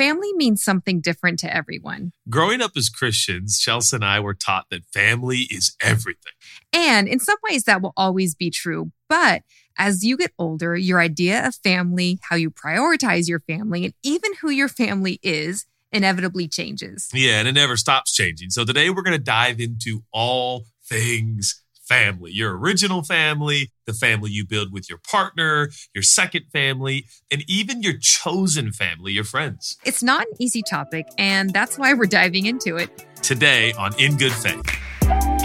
family means something different to everyone. Growing up as Christians, Chelsea and I were taught that family is everything. And in some ways, that will always be true. But as you get older, your idea of family, how you prioritize your family, and even who your family is inevitably changes. Yeah, and it never stops changing. So today we're going to dive into all things family your original family, the family you build with your partner, your second family, and even your chosen family, your friends. It's not an easy topic, and that's why we're diving into it today on In Good Faith.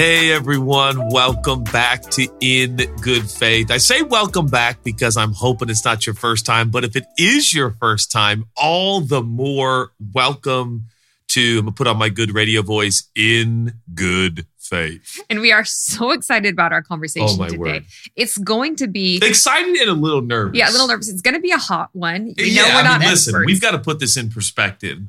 Hey everyone, welcome back to In Good Faith. I say welcome back because I'm hoping it's not your first time, but if it is your first time, all the more welcome to, I'm gonna put on my good radio voice, In Good Faith. And we are so excited about our conversation oh today. Word. It's going to be exciting and a little nervous. Yeah, a little nervous. It's going to be a hot one. We yeah, know we're not I mean, listen, we've got to put this in perspective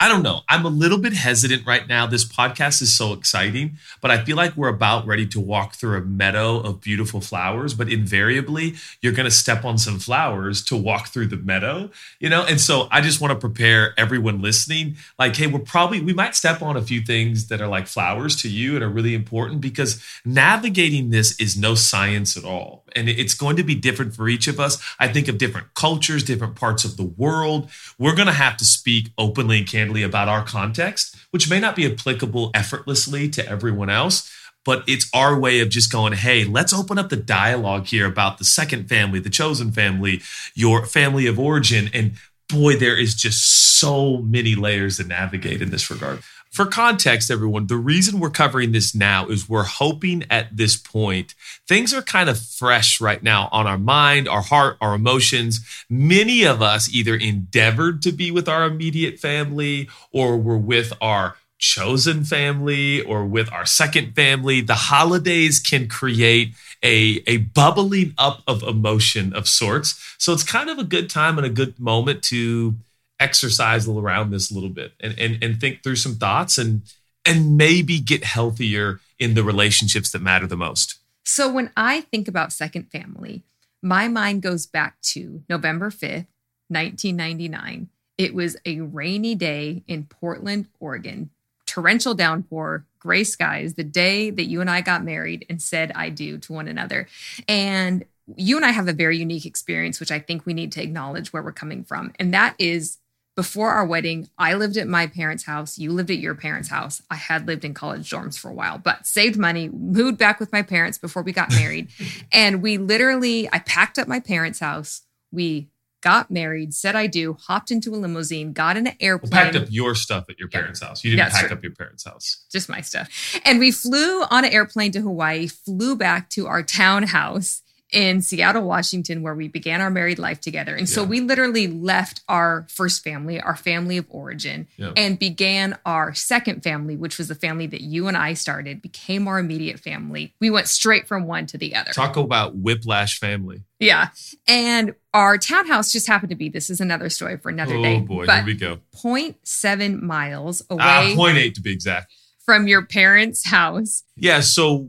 I don't know. I'm a little bit hesitant right now. This podcast is so exciting, but I feel like we're about ready to walk through a meadow of beautiful flowers. But invariably, you're going to step on some flowers to walk through the meadow, you know? And so I just want to prepare everyone listening like, hey, we're probably, we might step on a few things that are like flowers to you and are really important because navigating this is no science at all. And it's going to be different for each of us. I think of different cultures, different parts of the world. We're going to have to speak openly and about our context, which may not be applicable effortlessly to everyone else. But it's our way of just going, hey, let's open up the dialogue here about the second family, the chosen family, your family of origin. And boy, there is just so many layers to navigate in this regard. For context, everyone, the reason we're covering this now is we're hoping at this point, things are kind of fresh right now on our mind, our heart, our emotions. Many of us either endeavored to be with our immediate family or were with our chosen family or with our second family. The holidays can create a, a bubbling up of emotion of sorts. So it's kind of a good time and a good moment to exercise around this a little bit and, and, and think through some thoughts and and maybe get healthier in the relationships that matter the most. So when I think about second family, my mind goes back to November 5th, 1999. It was a rainy day in Portland, Oregon, torrential downpour, gray skies, the day that you and I got married and said I do to one another. And you and I have a very unique experience, which I think we need to acknowledge where we're coming from. And that is before our wedding, I lived at my parents' house. You lived at your parents' house. I had lived in college dorms for a while, but saved money, moved back with my parents before we got married. and we literally, I packed up my parents' house. We got married, said I do, hopped into a limousine, got in an airplane. Well, packed up your stuff at your parents' yeah. house. You didn't pack true. up your parents' house. Just my stuff. And we flew on an airplane to Hawaii, flew back to our townhouse in Seattle, Washington, where we began our married life together. And yeah. so we literally left our first family, our family of origin, yeah. and began our second family, which was the family that you and I started, became our immediate family. We went straight from one to the other. Talk about whiplash family. Yeah. And our townhouse just happened to be this is another story for another oh, day. Oh boy, here we go. 0.7 miles ah, away. Ah, 0.8 to be exact. From your parents' house. Yeah. So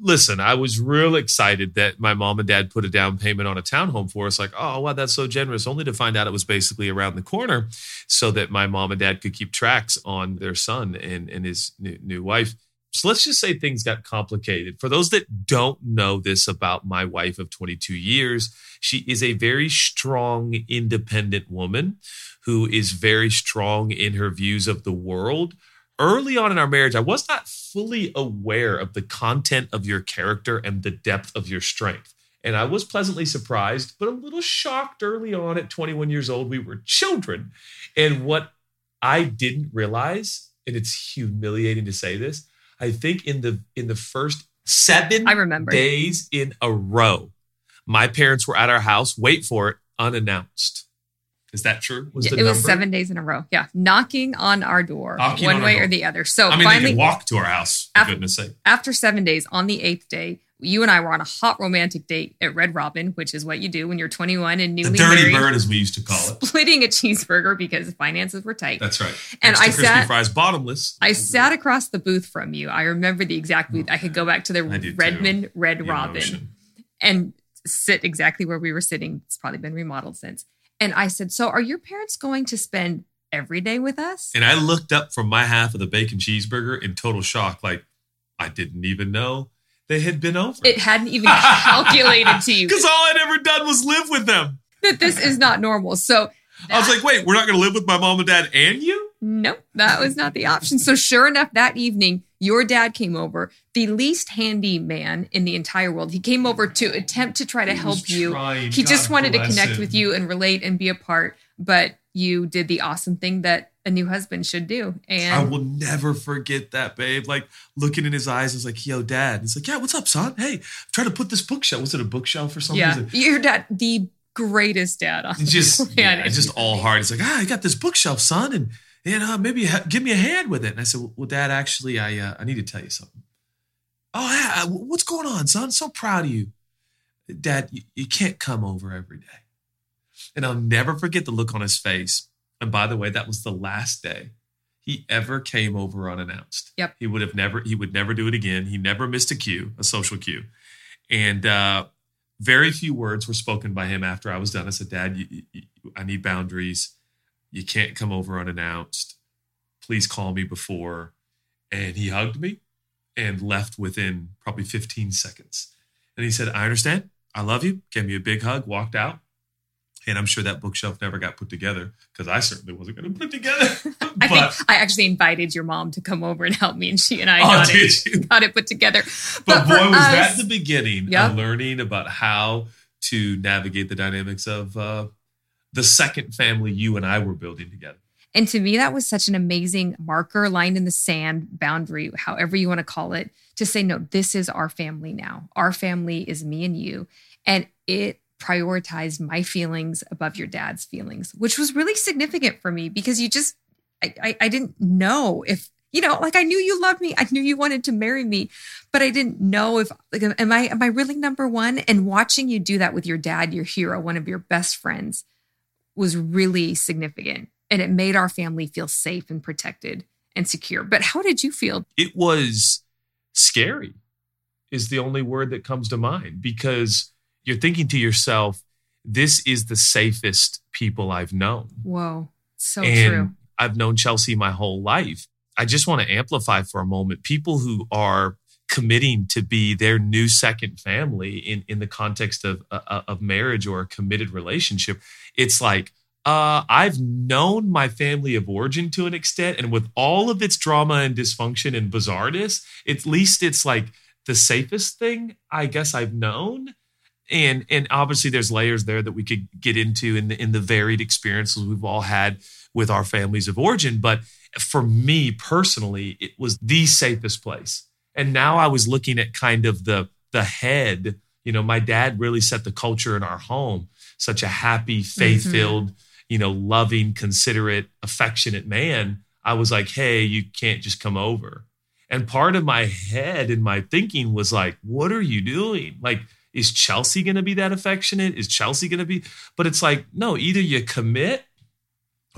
listen, I was real excited that my mom and dad put a down payment on a townhome for us. Like, oh, wow, that's so generous. Only to find out it was basically around the corner so that my mom and dad could keep tracks on their son and, and his new, new wife. So let's just say things got complicated. For those that don't know this about my wife of 22 years, she is a very strong, independent woman who is very strong in her views of the world early on in our marriage, I was not fully aware of the content of your character and the depth of your strength. And I was pleasantly surprised, but a little shocked early on at 21 years old. We were children. And what I didn't realize, and it's humiliating to say this, I think in the in the first seven I remember. days in a row, my parents were at our house, wait for it, unannounced. Is that true? Was it number? was seven days in a row. Yeah, knocking on our door, knocking one way door. or the other. So I mean, finally, walk to our house. For after, goodness sake. After seven days, on the eighth day, You and I were on a hot romantic date at Red Robin, which is what you do when you're 21 and The newly dirty married. bird, as we used to call it. Splitting a cheeseburger because finances were tight. That's right. And I sat- fries, bottomless. I sat across the booth from you. I remember the exact booth. I could go back to the do too. Redmond Red The Robin emotion. and sit exactly where we were sitting. It's probably been remodeled since. And I said, So are your parents going to spend every day with us? And I looked up from my half of the bacon cheeseburger in total shock, like I didn't even know they had been over. It hadn't even calculated to you Because all I'd ever done was live with them. that this is not normal. So I was like, wait, we're not going to live with my mom and dad and you? Nope, that was not the option. So, sure enough, that evening, your dad came over, the least handy man in the entire world. He came over to attempt to try to He help you. trying. He just wanted to connect him. with you and relate and be a part, but you did the awesome thing that a new husband should do. And I will never forget that, babe. Like looking in his eyes, I was like, yo, dad. He's like, yeah, what's up, son? Hey, trying to put this bookshelf. Was it a bookshelf or something? yeah, like, your dad, the greatest dad on just, the yeah, just all hard. He's like, ah, I got this bookshelf, son, and and uh, maybe ha- give me a hand with it. And I said, well, Dad, actually, I uh, I need to tell you something. Oh, yeah, what's going on, son? So proud of you, Dad. You, you can't come over every day. And I'll never forget the look on his face. And by the way, that was the last day he ever came over unannounced. Yep. He would have never. He would never do it again. He never missed a cue, a social cue, and. uh very few words were spoken by him after I was done. I said, Dad, you, you- I need boundaries. You can't come over unannounced. Please call me before. And he hugged me and left within probably 15 seconds. And he said, I understand. I love you. Gave me a big hug, walked out. And I'm sure that bookshelf never got put together because I certainly wasn't going to put it together. I think I actually invited your mom to come over and help me, and she and I oh, got, it, got it put together. But, for boy, was us- that the beginning Yep. of learning about how to navigate the dynamics of uh, the second family you and I were building together. And to me, that was such an amazing marker, line in the sand, boundary, however you want to call it, to say, no, this is our family now. Our family is me and you. And it prioritized my feelings above your dad's feelings, which was really significant for me because you just, I, I, I didn't know if, you know, like I knew you loved me. I knew you wanted to marry me, but I didn't know if, like, am I, am I really number one? And watching you do that with your dad, your hero, one of your best friends, was really significant and it made our family feel safe and protected and secure. But how did you feel? It was scary, is the only word that comes to mind because you're thinking to yourself, this is the safest people I've known. Whoa, so and true. I've known Chelsea my whole life. I just want to amplify for a moment people who are committing to be their new second family in, in the context of, uh, of marriage or a committed relationship. It's like, uh, I've known my family of origin to an extent, and with all of its drama and dysfunction and bizarreness, at least it's like the safest thing I guess I've known and and obviously there's layers there that we could get into in the in the varied experiences we've all had with our families of origin but for me personally it was the safest place and now i was looking at kind of the the head. You know my dad really set the culture in our home such a happy faith filled mm-hmm. you know loving considerate affectionate man. I was like hey you can't just come over. And part of my head and my thinking was like what are you doing? Like is Chelsea going to be that affectionate? Is Chelsea going to be? But it's like, no, either you commit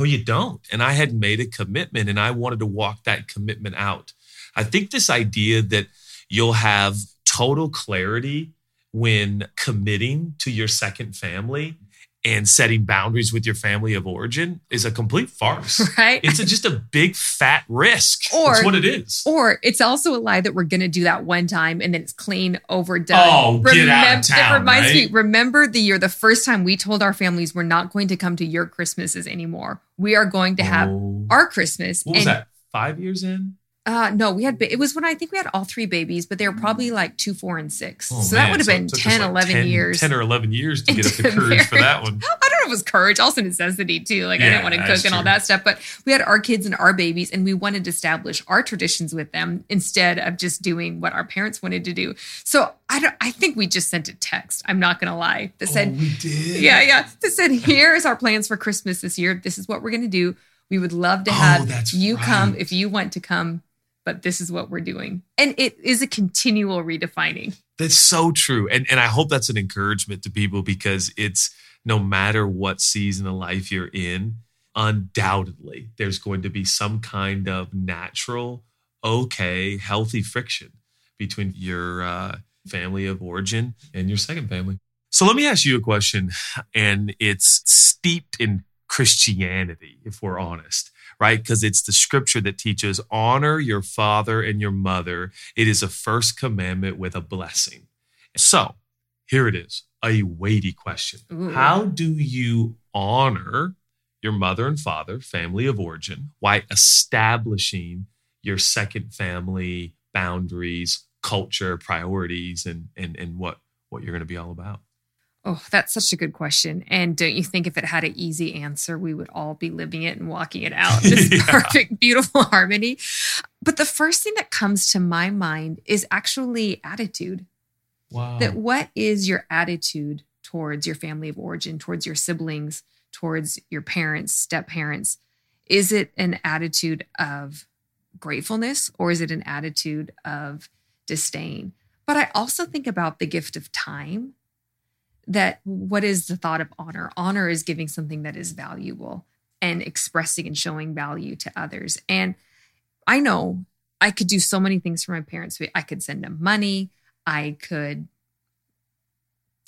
or you don't. And I had made a commitment and I wanted to walk that commitment out. I think this idea that you'll have total clarity when committing to your second family and setting boundaries with your family of origin is a complete farce. Right? It's a, just a big fat risk. Or- That's what it is. or it's also a lie that we're going to do that one time and then it's clean, overdone. Oh, get out of town, It reminds me, remember the year, the first time we told our families we're not going to come to your Christmases anymore. We are going to have Oh. our Christmas. What was and that? Five years in? Uh, no, we had, ba- it was when I think we had all three babies, but they were probably like two, four, and six. Oh, so that would have So been took 10, like 11 10 years. 10 or 11 years to get up the courage for that one. I don't know if it was courage, also necessity too. Like I didn't want to cook and all that stuff, but we had our kids and our babies, and we wanted to establish our traditions with them instead of just doing what our parents wanted to do. So I don't. I think we just sent a text. I'm not gonna lie. That said, oh, we did. yeah, yeah. That said, here's our plans for Christmas this year. This is what we're gonna do. We would love to Oh, have that's you come if you want to come. But this is what we're doing. And it is a continual redefining. That's so true. And and I hope that's an encouragement to people because it's no matter what season of life you're in, undoubtedly there's going to be some kind of natural, okay, healthy friction between your uh, family of origin and your second family. So let me ask you a question, and it's steeped in Christianity, if we're honest, right? Because it's the scripture that teaches honor your father and your mother. It is a first commandment with a blessing. So here it is a weighty question. Ooh. How do you honor your mother and father, family of origin, while establishing your second family boundaries, culture, priorities, and and and what what you're going to be all about? Oh, that's such a good question. And don't you think if it had an easy answer, we would all be living it and walking it out? This Yeah. perfect, beautiful harmony. But the first thing that comes to my mind is actually attitude. Wow. That what is your attitude towards your family of origin, towards your siblings, towards your parents, step parents? Is it an attitude of gratefulness or is it an attitude of disdain? But I also think about the gift of time that what is the thought of honor? Honor is giving something that is valuable and expressing and showing value to others. And I know I could do so many things for my parents. I could send them money. I could,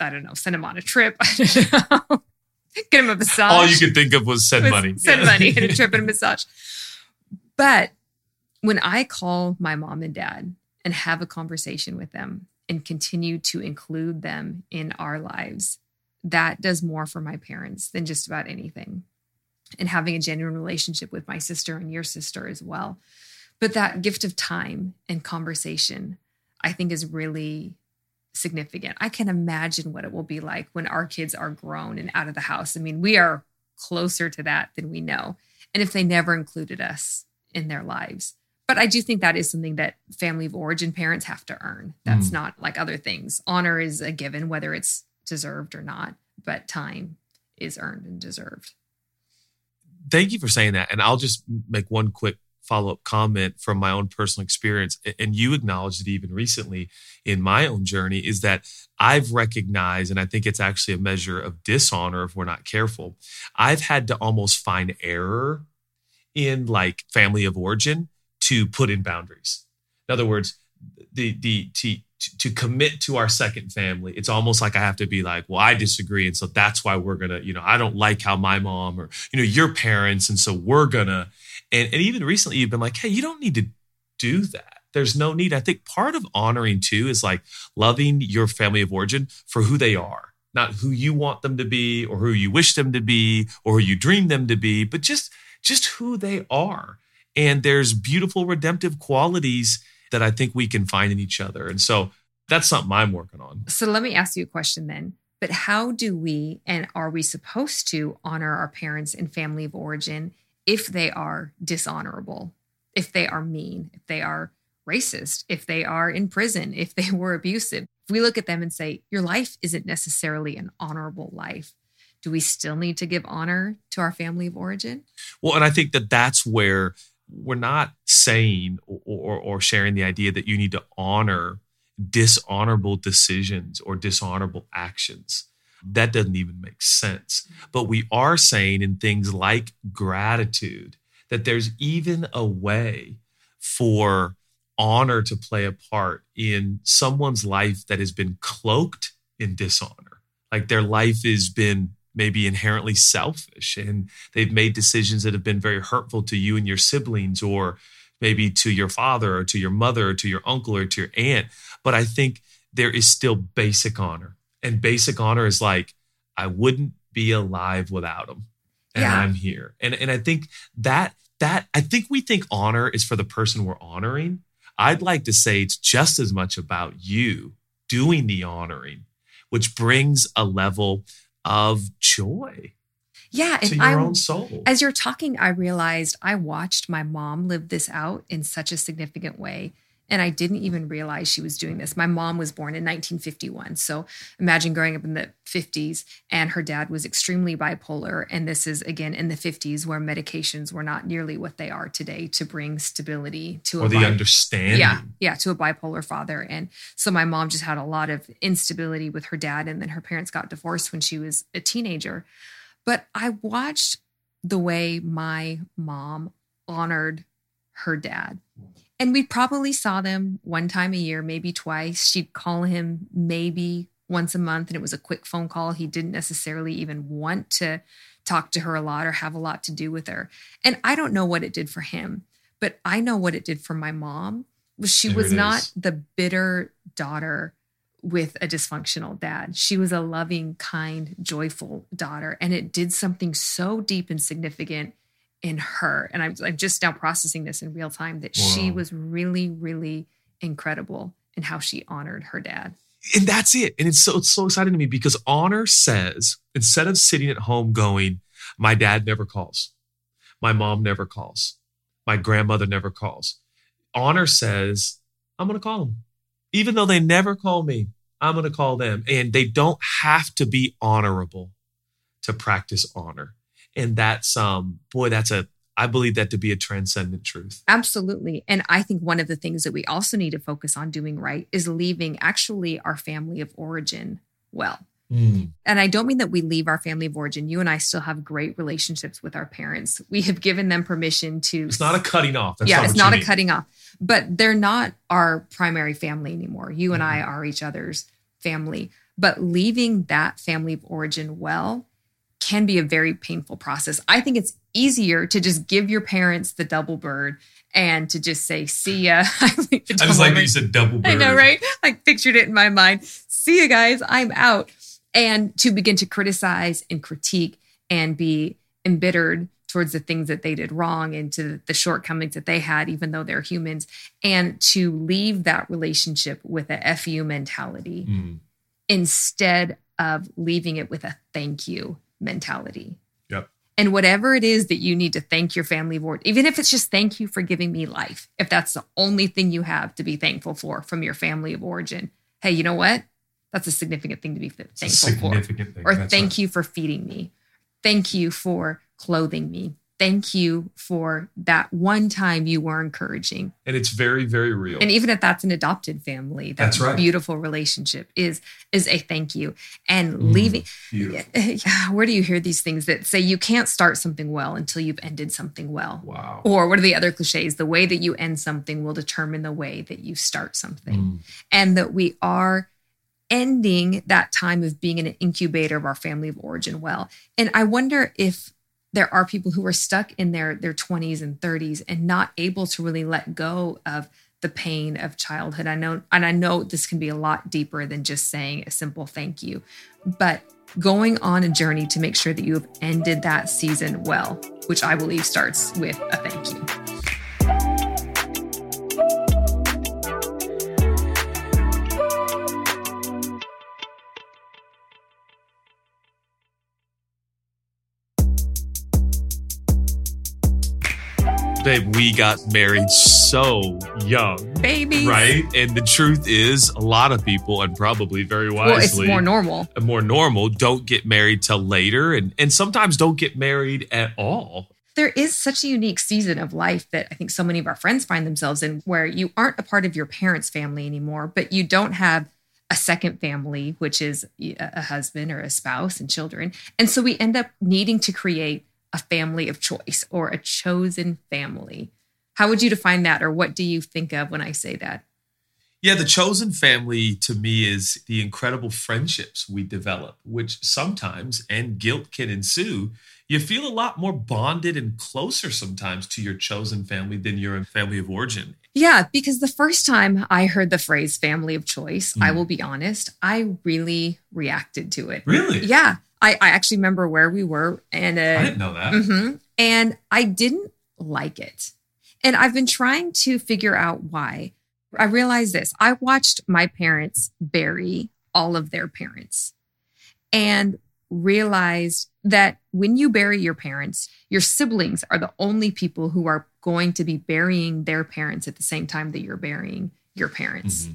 I don't know, send them on a trip. I don't know. Get them a massage. all you could think of was send was money. Send Yeah. money and a trip and a massage. But when I call my mom and dad and have a conversation with them and continue to include them in our lives, that does more for my parents than just about anything. And having a genuine relationship with my sister and your sister as well. But that gift of time and conversation, I think, is really significant. I can imagine what it will be like when our kids are grown and out of the house. I mean, we are closer to that than we know. And if they never included us in their lives. But I do think that is something that family of origin parents have to earn. That's Mm. not like other things. Honor is a given, whether it's deserved or not, but time is earned and deserved. Thank you for saying that. And I'll just make one quick follow up comment from my own personal experience. And you acknowledged it even recently in my own journey is that I've recognized, and I think it's actually a measure of dishonor if we're not careful. I've had to almost find error in like family of origin to put in boundaries. In other words, the the to to commit to our second family, it's almost like I have to be like, well, I disagree, and so that's why we're gonna, you know, I don't like how my mom or you know your parents, and so we're gonna, and and even recently you've been like, hey, you don't need to do that. There's no need. I think part of honoring too is like loving your family of origin for who they are, not who you want them to be or who you wish them to be or who you dream them to be, but just just who they are. And there's beautiful redemptive qualities that I think we can find in each other. And so that's something I'm working on. So let me ask you a question then. But how do we and are we supposed to honor our parents and family of origin if they are dishonorable, if they are mean, if they are racist, if they are in prison, if they were abusive? If we look at them and say, your life isn't necessarily an honorable life, do we still need to give honor to our family of origin? Well, and I think that that's where we're not saying or, or, sharing the idea that you need to honor dishonorable decisions or dishonorable actions. That doesn't even make sense. But we are saying in things like gratitude that there's even a way for honor to play a part in someone's life that has been cloaked in dishonor. Like their life has been maybe inherently selfish and they've made decisions that have been very hurtful to you and your siblings or maybe to your father or to your mother or to your uncle or to your aunt. But i think there is still basic honor and basic honor is like i wouldn't be alive without them and Yeah. i'm here. And and i think that that i think we think honor is for the person we're honoring. I'd like to say it's just as much about you doing the honoring which brings a level of joy Yeah. to your I'm, own soul. As you're talking, I realized I watched my mom live this out in such a significant way. And I didn't even realize she was doing this. My mom was born in 1951. So imagine growing up in the 50s and her dad was extremely bipolar. And this is again in the 50s where medications were not nearly what they are today to bring stability to or a the bi- understanding. yeah, yeah, to a bipolar father. And so my mom just had a lot of instability with her dad. And then her parents got divorced when she was a teenager. But I watched the way my mom honored her dad. And we probably saw them one time a year, maybe twice. She'd call him maybe once a month, and it was a quick phone call. He didn't necessarily even want to talk to her a lot or have a lot to do with her. And I don't know what it did for him, but I know what it did for my mom. She There was not is. the bitter daughter with a dysfunctional dad. She was a loving, kind, joyful daughter. And it did something so deep and significant in her. And I'm, I'm just now processing this in real time that she was really, really incredible in how she honored her dad. and that's it. And it's so it's so exciting to me because honor says instead of sitting at home going, my dad never calls, my mom never calls, my grandmother never calls. Honor says, I'm going to call them, even though they never call me. I'm going to call them, and they don't have to be honorable to practice honor. And that's um boy, that's a I believe that to be a transcendent truth. Absolutely. And I think one of the things that we also need to focus on doing right is leaving actually our family of origin well. And I don't mean that we leave our family of origin. You and I still have great relationships with our parents. We have given them permission to. It's not a cutting off. That's yeah, not it's not a mean. cutting off, but they're not our primary family anymore. You and I Mm-hmm. are each other's family. But leaving that family of origin well can be a very painful process. I think it's easier to just give your parents the double bird and to just say, see ya. I I just like that you said double bird. I know, right? I pictured it in my mind. See you guys, I'm out. And to begin to criticize and critique and be embittered towards the things that they did wrong and to the shortcomings that they had, even though they're humans, and to leave that relationship with a FU mentality Mm. instead of leaving it with a thank you mentality. Yep. And whatever it is that you need to thank your family for, even if it's just thank you for giving me life, if that's the only thing you have to be thankful for from your family of origin, hey, you know what? That's a significant thing to be thankful for. thing. Or That's thank right. you for feeding me. Thank you for clothing me. Thank you for that one time you were encouraging. And it's very, very real. And even if that's an adopted family, that That's right. beautiful relationship is is a thank you. And Mm. leaving yeah, where do you hear these things that say you can't start something well until you've ended something well? Wow. Or what are the other cliches? The way that you end something will determine the way that you start something. Mm. And that we are ending that time of being in an incubator of our family of origin well. And I wonder if there are people who are stuck in their their 20s and 30s and not able to really let go of the pain of childhood. I know and I know this can be a lot deeper than just saying a simple thank you. But going on a journey to make sure that you have ended that season well, which I believe starts with a thank you. Babe, we got married so young. Baby. Right? And the truth is, a lot of people, and probably very Well, it's wisely, more normal. Uh, more normal, don't get married till later and, and sometimes don't get married at all. there is such a unique season of life that I think so many of our friends find themselves in where you aren't a part of your parents' family anymore, but you don't have a second family, which is a husband or a spouse and children. And so we end up needing to create a family of choice or a chosen family. How would you define that, or what do you think of when I say that? Yeah, the chosen family to me is the incredible friendships we develop, which sometimes, and guilt can ensue. You feel a lot more bonded and closer sometimes to your chosen family than your family of origin. Yeah, because the first time I heard the phrase family of choice, I Mm. will be honest, I really reacted to it. Really? Yeah. I, I actually remember where we were and uh, I didn't know that. Mhm. And I didn't like it. And I've been trying to figure out why. I realized this. I watched my parents bury all of their parents and realized that when you bury your parents, your siblings are the only people who are going to be burying their parents at the same time that you're burying your parents. Mm-hmm.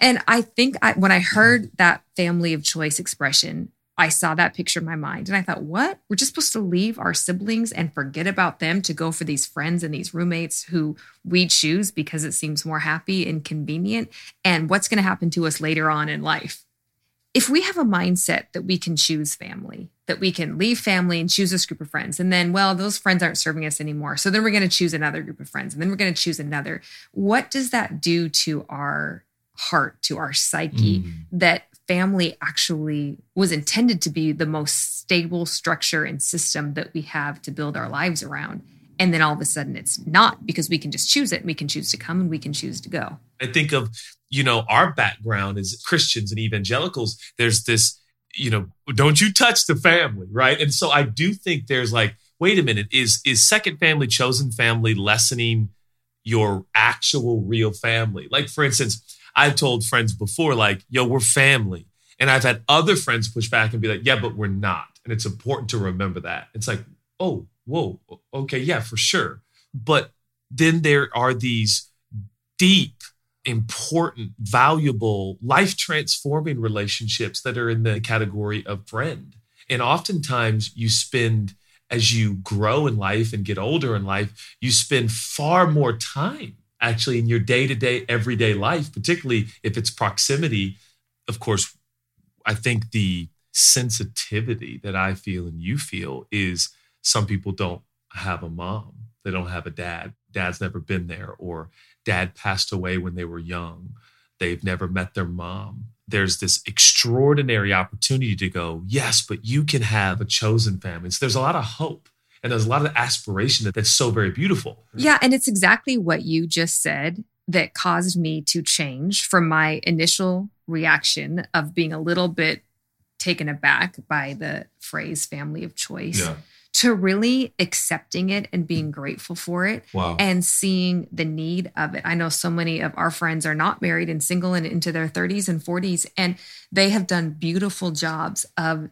And I think I, when I heard that family of choice expression, I saw that picture in my mind and I thought, what? We're just supposed to leave our siblings and forget about them to go for these friends and these roommates who we choose because it seems more happy and convenient. And what's going to happen to us later on in life? If we have a mindset that we can choose family, that we can leave family and choose this group of friends, and then, well, those friends aren't serving us anymore. So then we're going to choose another group of friends, and then we're going to choose another. What does that do to our heart, to our psyche, mm. that family actually was intended to be the most stable structure and system that we have to build our lives around. And then all of a sudden it's not because we can just choose it. We can choose to come and we can choose to go. I think of, you know, our background as Christians and evangelicals. There's this, you know, don't you touch the family, right? And so I do think there's like, wait a minute, is is second family, chosen family lessening your actual real family? Like, for instance, I've told friends before, like, yo, we're family. And I've had other friends push back and be like, yeah, but we're not. And it's important to remember that. It's like, oh, whoa, okay, yeah, for sure. But then there are these deep, important, valuable, life transforming relationships that are in the category of friend. And oftentimes you spend, as you grow in life and get older in life, you spend far more time actually in your day to day, everyday life, particularly if it's proximity. Of course, I think the sensitivity that I feel and you feel is some people don't have a mom, they don't have a dad. Dad's never been there, or dad passed away when they were young. They've never met their mom. There's this extraordinary opportunity to go, yes, but you can have a chosen family. So there's a lot of hope and there's a lot of aspiration that that's so very beautiful. Yeah. And it's exactly what you just said that caused me to change from my initial reaction of being a little bit taken aback by the phrase family of choice. Yeah. To really accepting it and being grateful for it wow. and seeing the need of it. I know so many of our friends are not married and single and into their 30s and 40s, and they have done beautiful jobs of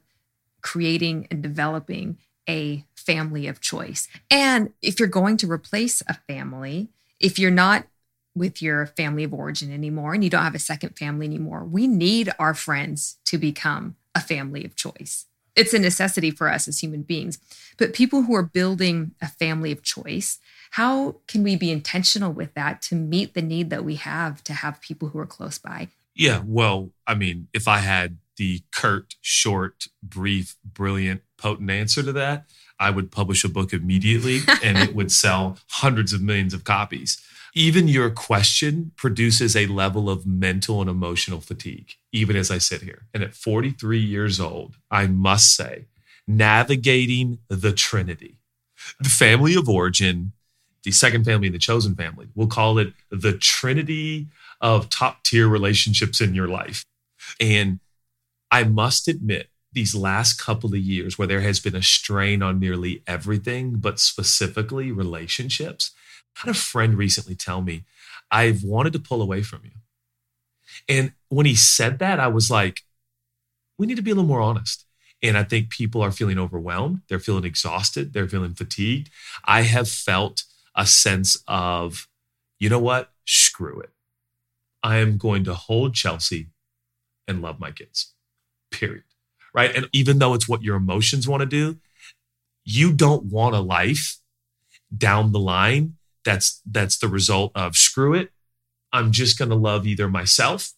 creating and developing a family of choice. And if you're going to replace a family, if you're not with your family of origin anymore and you don't have a second family anymore, we need our friends to become a family of choice. It's a necessity for us as human beings. But people who are building a family of choice, how can we be intentional with that to meet the need that we have to have people who are close by? Yeah, well, I mean, if I had the curt, short, brief, brilliant, potent answer to that, I would publish a book immediately and it would sell hundreds of millions of copies. Even your question produces a level of mental and emotional fatigue, even as I sit here. And at 43 years old, I must say, navigating the Trinity, the family of origin, the second family, and the chosen family, we'll call it the Trinity of top tier relationships in your life. And I must admit, these last couple of years where there has been a strain on nearly everything, but specifically relationships. I had a friend recently tell me, I've wanted to pull away from you. And when he said that, I was like, we need to be a little more honest. And I think people are feeling overwhelmed. They're feeling exhausted. They're feeling fatigued. I have felt a sense of, you know what? Screw it. I am going to hold Chelsea and love my kids, period right? And even though it's what your emotions want to do, you don't want a life down the line that's that's the result of screw it. I'm just going to love either myself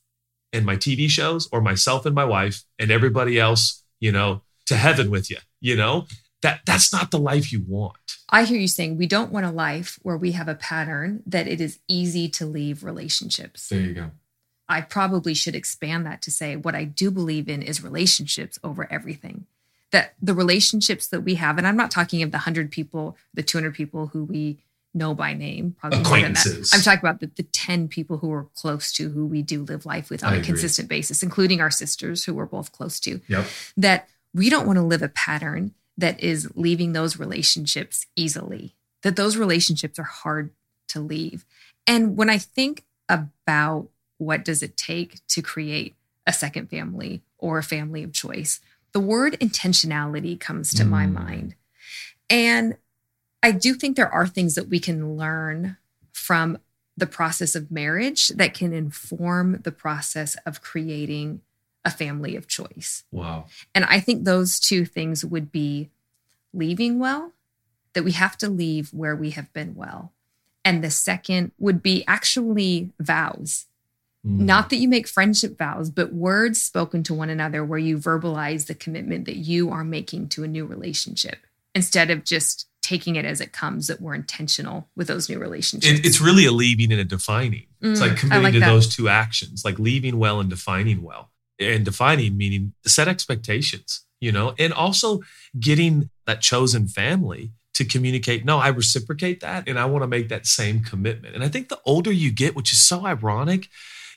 and my TV shows or myself and my wife and everybody else, you know, to heaven with you, you know? That that's not the life you want. I hear you saying we don't want a life where we have a pattern that it is easy to leave relationships. There you go. I probably should expand that to say what I do believe in is relationships over everything. That the relationships that we have, and I'm not talking of the 100 people, the 200 people who we know by name, probably more than that. I'm talking about the, the 10 people who are close to who we do live life with on I a agree. consistent basis, including our sisters who we're both close to. Yep. That we don't want to live a pattern that is leaving those relationships easily, that those relationships are hard to leave. And when I think about what does it take to create a second family or a family of choice? The word intentionality comes to mm. my mind. And I do think there are things that we can learn from the process of marriage that can inform the process of creating a family of choice. Wow. And I think those two things would be leaving well, that we have to leave where we have been well. And the second would be actually vows. Mm. Not that you make friendship vows, but words spoken to one another where you verbalize the commitment that you are making to a new relationship instead of just taking it as it comes that we're intentional with those new relationships. It, it's really a leaving and a defining. Mm, it's like committing like to that. those two actions, like leaving well and defining well. And defining meaning set expectations, you know, and also getting that chosen family to communicate, no, I reciprocate that and I want to make that same commitment. And I think the older you get, which is so ironic,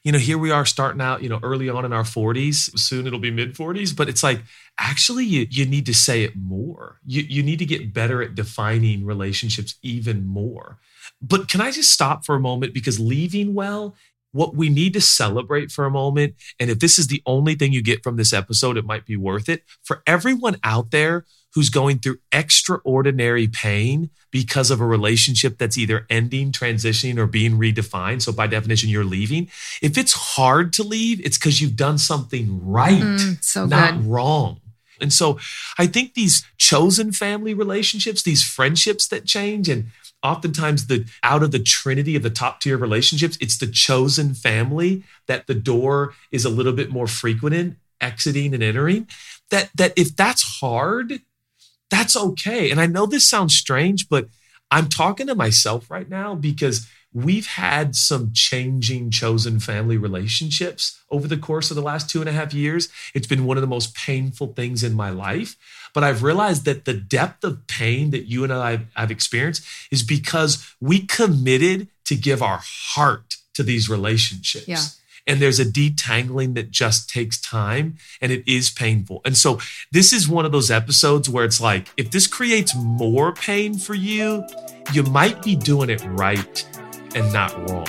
you know, here we are starting out, you know, early on in our 40s. Soon it'll be mid 40s, but it's like actually you, you need to say it more. You, you need to get better at defining relationships even more. But can I just stop for a moment? Because leaving well, what we need to celebrate for a moment, and if this is the only thing you get from this episode, it might be worth it. For everyone out there who's going through extraordinary pain because of a relationship that's either ending, transitioning, or being redefined. So, by definition, you're leaving. If it's hard to leave, it's because you've done something right, mm, so not good. wrong. And so, I think these chosen family relationships, these friendships that change, and oftentimes the out of the trinity of the top tier relationships, it's the chosen family that the door is a little bit more frequent in exiting and entering. That that if that's hard, that's okay. And I know this sounds strange, but I'm talking to myself right now because we've had some changing chosen family relationships over the course of the last two and a half years. It's been one of the most painful things in my life. But I've realized that the depth of pain that you and I have experienced is because we committed to give our heart to these relationships. Yeah and there's a detangling that just takes time and it is painful. And so this is one of those episodes where it's like, if this creates more pain for you, you might be doing it right and not wrong.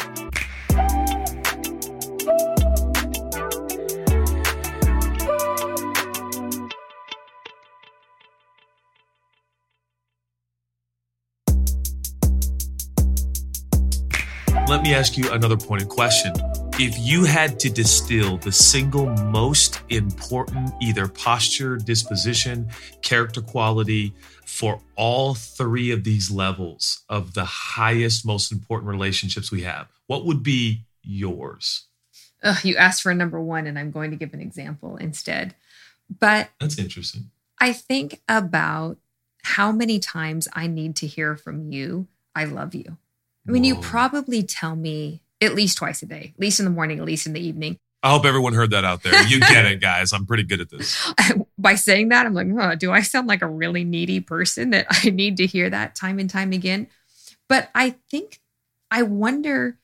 Let me ask you another pointed question if you had to distill the single most important either posture, disposition, character quality for all three of these levels of the highest, most important relationships we have, what would be yours? Ugh, you asked for a number one, and I'm going to give an example instead. But that's interesting. I think about how many times I need to hear from you, I love you. I mean, Whoa. you probably tell me at least twice a day, at least in the morning, at least in the evening. I hope everyone heard that out there. You get it, guys. I'm pretty good at this. By saying that, I'm like, oh, do I sound like a really needy person that I need to hear that time and time again? But I think, I wonder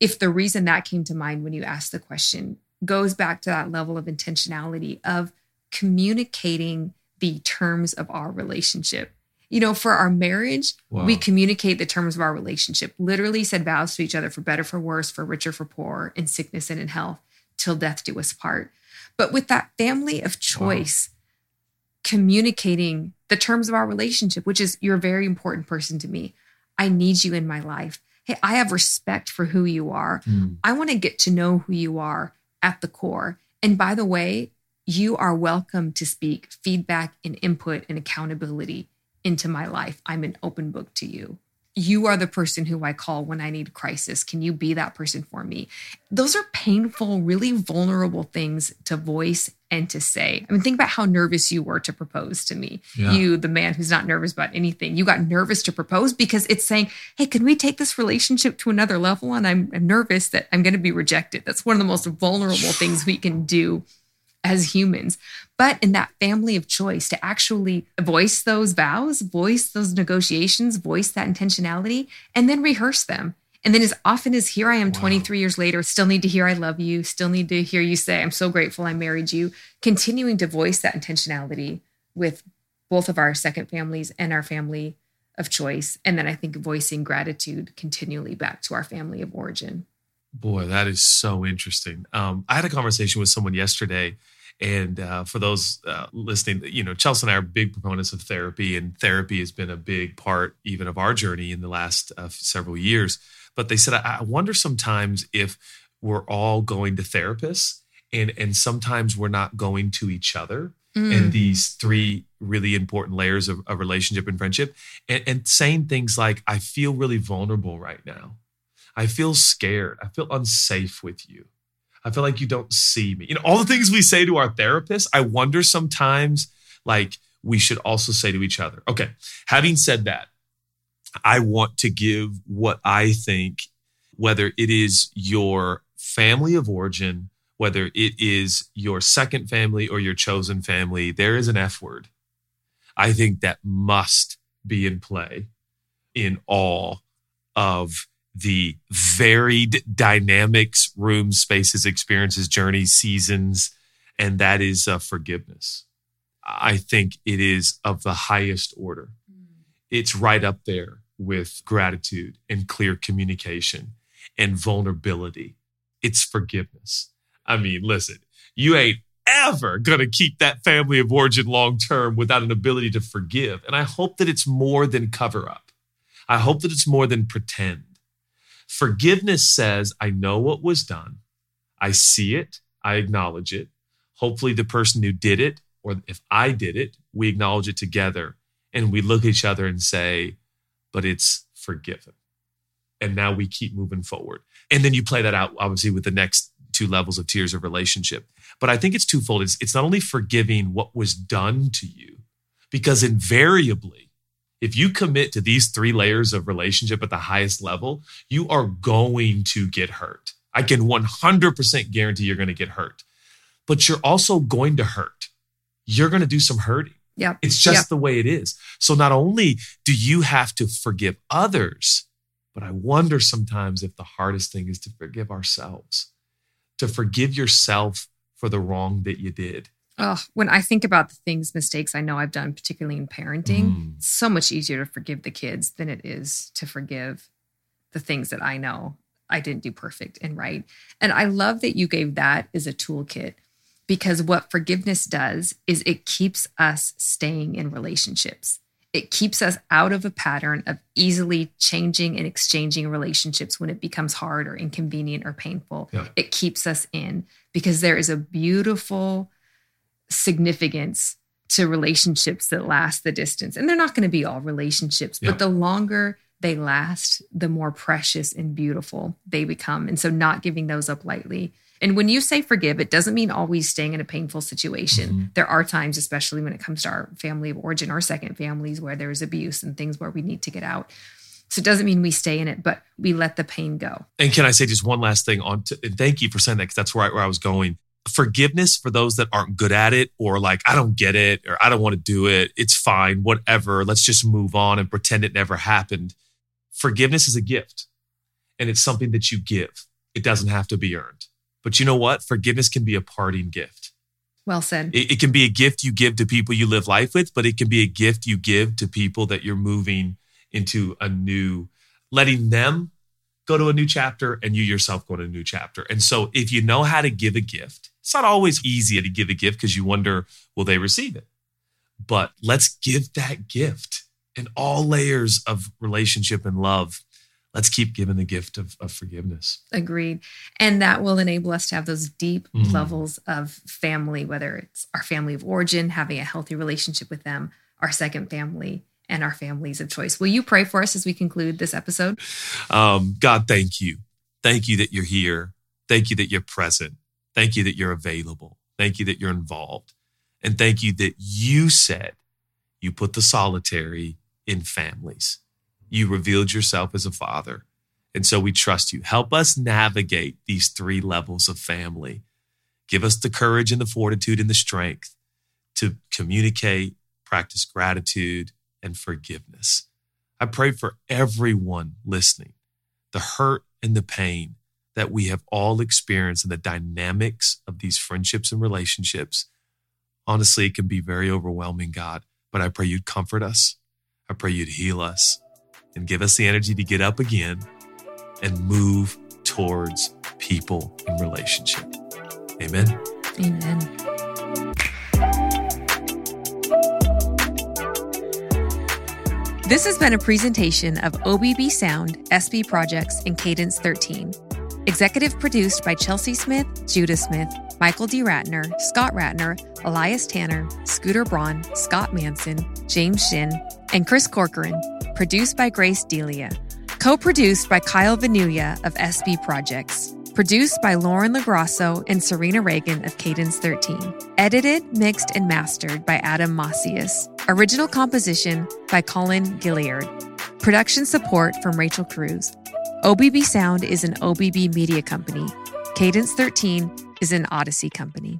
if the reason that came to mind when you asked the question goes back to that level of intentionality of communicating the terms of our relationship you know, for our marriage, wow. we communicate the terms of our relationship, literally said vows to each other for better, for worse, for richer, for poor, in sickness and in health, till death do us part. But with that family of choice, wow. communicating the terms of our relationship, which is you're a very important person to me. I need you in my life. Hey, I have respect for who you are. Mm. I want to get to know who you are at the core. And by the way, you are welcome to speak feedback and input and accountability into my life. I'm an open book to you. You are the person who I call when I need crisis. Can you be that person for me? Those are painful, really vulnerable things to voice and to say. I mean, think about how nervous you were to propose to me. Yeah. You, the man who's not nervous about anything, you got nervous to propose because it's saying, Hey, can we take this relationship to another level? And I'm, I'm nervous that I'm going to be rejected. That's one of the most vulnerable things we can do as humans. But in that family of choice, to actually voice those vows, voice those negotiations, voice that intentionality, and then rehearse them. And then as often as here I am wow. 23 years later, still need to hear I love you, still need to hear you say, I'm so grateful I married you, continuing to voice that intentionality with both of our second families and our family of choice. And then I think voicing gratitude continually back to our family of origin. Boy, that is so interesting. Um, I had a conversation with someone yesterday And uh, for those uh, listening, you know, Chelsea and I are big proponents of therapy, and therapy has been a big part even of our journey in the last uh, several years. But they said, I, I wonder sometimes if we're all going to therapists, and and sometimes we're not going to each other. Mm. And these three really important layers of, of relationship and friendship, and, and saying things like, "I feel really vulnerable right now. I feel scared. I feel unsafe with you." I feel like you don't see me. You know, all the things we say to our therapist, I wonder sometimes like we should also say to each other. Okay. Having said that, I want to give what I think, whether it is your family of origin, whether it is your second family or your chosen family, there is an F word. I think that must be in play in all of the varied dynamics, rooms, spaces, experiences, journeys, seasons, and that is uh, forgiveness. I think it is of the highest order. It's right up there with gratitude and clear communication and vulnerability. It's forgiveness. I mean, listen, you ain't ever going to keep that family of origin long term without an ability to forgive. And I hope that it's more than cover up. I hope that it's more than pretend. Forgiveness says, I know what was done. I see it. I acknowledge it. Hopefully, the person who did it, or if I did it, we acknowledge it together and we look at each other and say, but it's forgiven. And now we keep moving forward. And then you play that out, obviously, with the next two levels of tiers of relationship. But I think it's twofold. It's, it's not only forgiving what was done to you, because invariably, if you commit to these three layers of relationship at the highest level, you are going to get hurt. I can 100% guarantee you're going to get hurt, but you're also going to hurt. You're going to do some hurting. Yeah. It's just yep. the way it is. So not only do you have to forgive others, but I wonder sometimes if the hardest thing is to forgive ourselves, to forgive yourself for the wrong that you did Oh, when I think about the things, mistakes I know I've done, particularly in parenting, mm. it's so much easier to forgive the kids than it is to forgive the things that I know I didn't do perfect and right. And I love that you gave that as a toolkit because what forgiveness does is it keeps us staying in relationships. It keeps us out of a pattern of easily changing and exchanging relationships when it becomes hard or inconvenient or painful. Yeah. It keeps us in because there is a beautiful significance to relationships that last the distance. And they're not going to be all relationships, yeah. but the longer they last, the more precious and beautiful they become. And so not giving those up lightly. And when you say forgive, it doesn't mean always staying in a painful situation. Mm-hmm. There are times, especially when it comes to our family of origin or second families, where there's abuse and things where we need to get out. So it doesn't mean we stay in it, but we let the pain go. And can I say just one last thing on? To, and thank you for saying that because that's where I, where I was going forgiveness for those that aren't good at it or like, I don't get it or I don't want to do it. It's fine, whatever. Let's just move on and pretend it never happened. Forgiveness is a gift and it's something that you give. It doesn't have to be earned. But you know what? Forgiveness can be a parting gift. Well said. It, it, can be a gift you give to people you live life with, but it can be a gift you give to people that you're moving into a new, letting them go to a new chapter and you yourself go to a new chapter. And so if you know how to give a gift, it's not always easy to give a gift because you wonder, will they receive it? But let's give that gift in all layers of relationship and love. Let's keep giving the gift of, of forgiveness. Agreed. And that will enable us to have those deep mm. levels of family, whether it's our family of origin, having a healthy relationship with them, our second family, and our families of choice. Will you pray for us as we conclude this episode? Um, God, thank you. Thank you that you're here. Thank you that you're present. Thank you that you're available. Thank you that you're involved. And thank you that you said you put the solitary in families. You revealed yourself as a father. And so we trust you. Help us navigate these three levels of family. Give us the courage and the fortitude and the strength to communicate, practice gratitude and forgiveness. I pray for everyone listening, the hurt and the pain, that we have all experienced in the dynamics of these friendships and relationships. Honestly, it can be very overwhelming, God, but I pray you'd comfort us. I pray you'd heal us and give us the energy to get up again and move towards people in relationship. Amen. Amen. This has been a presentation of OBB Sound, SB Projects, and Cadence 13. Executive produced by Chelsea Smith, Judah Smith, Michael D. Ratner, Scott Ratner, Elias Tanner, Scooter Braun, Scott Manson, James Shin, and Chris Corcoran. Produced by Grace Delia. Co produced by Kyle Vanuya of SB Projects. Produced by Lauren Lagrasso and Serena Reagan of Cadence 13. Edited, mixed, and mastered by Adam Macias. Original composition by Colin Gilliard. Production support from Rachel Cruz. OBB Sound is an OBB media company. Cadence 13 is an Odyssey company.